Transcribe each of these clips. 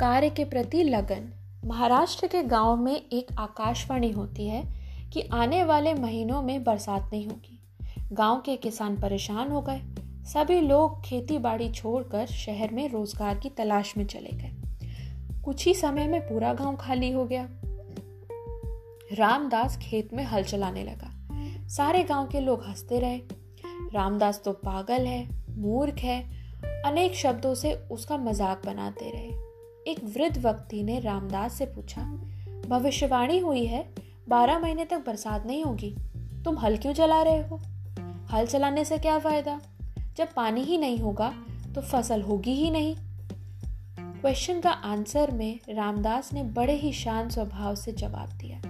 कार्य के प्रति लगन। महाराष्ट्र के गाँव में एक आकाशवाणी होती है कि आने वाले महीनों में बरसात नहीं होगी। गाँव के किसान परेशान हो गए। सभी लोग खेती बाड़ी छोड़कर शहर में रोज़गार की तलाश में चले गए। कुछ ही समय में पूरा गाँव खाली हो गया। रामदास खेत में हल चलाने लगा। सारे गाँव के लोग हँसते रहे। रामदास तो पागल है, मूर्ख है। अनेक शब्दों से उसका मज़ाक बनाते रहे। एक वृद्ध व्यक्ति ने रामदास से पूछा, भविष्यवाणी हुई है? बारह महीने तक बरसात नहीं होगी। तुम हल क्यों चला रहे हो? हल चलाने से क्या फ़ायदा? जब पानी ही नहीं होगा तो फ़सल होगी ही नहीं। क्वेश्चन का आंसर में रामदास ने बड़े ही शांत स्वभाव से जवाब दिया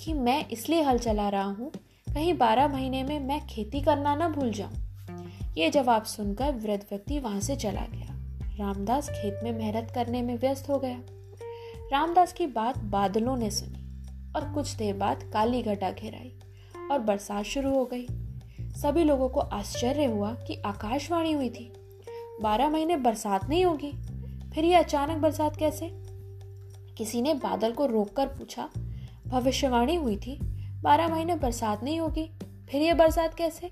कि मैं इसलिए हल चला रहा हूँ, कहीं बारह महीने में मैं खेती करना ना भूल जाऊँ। ये जवाब सुनकर वृद्ध व्यक्ति वहाँ से चला गया। रामदास खेत में मेहनत करने में व्यस्त हो गया। रामदास की बात बादलों ने सुनी और कुछ देर बाद काली घटा घेराई और बरसात शुरू हो गई। सभी लोगों को आश्चर्य हुआ कि आकाशवाणी हुई थी। बारह महीने बरसात नहीं होगी, फिर ये अचानक बरसात कैसे? किसी ने बादल को रोककर पूछा, भविष्यवाणी हुई थी, बारह महीने बरसात नहीं होगी, फिर ये बरसात कैसे?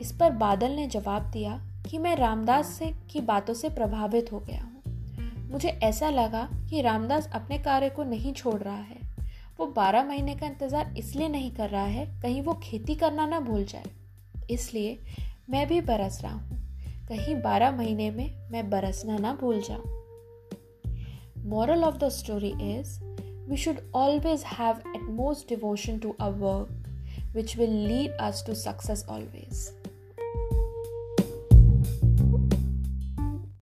इस पर बादल ने जवाब दिया कि मैं रामदास से की बातों से प्रभावित हो गया हूँ। मुझे ऐसा लगा कि रामदास अपने कार्य को नहीं छोड़ रहा है। वो बारह महीने का इंतज़ार इसलिए नहीं कर रहा है कहीं वो खेती करना ना भूल जाए। इसलिए मैं भी बरस रहा हूँ। कहीं बारह महीने में मैं बरसना ना भूल जाऊँ। Moral of the story is we should always have utmost devotion to our work, which will lead us to success always.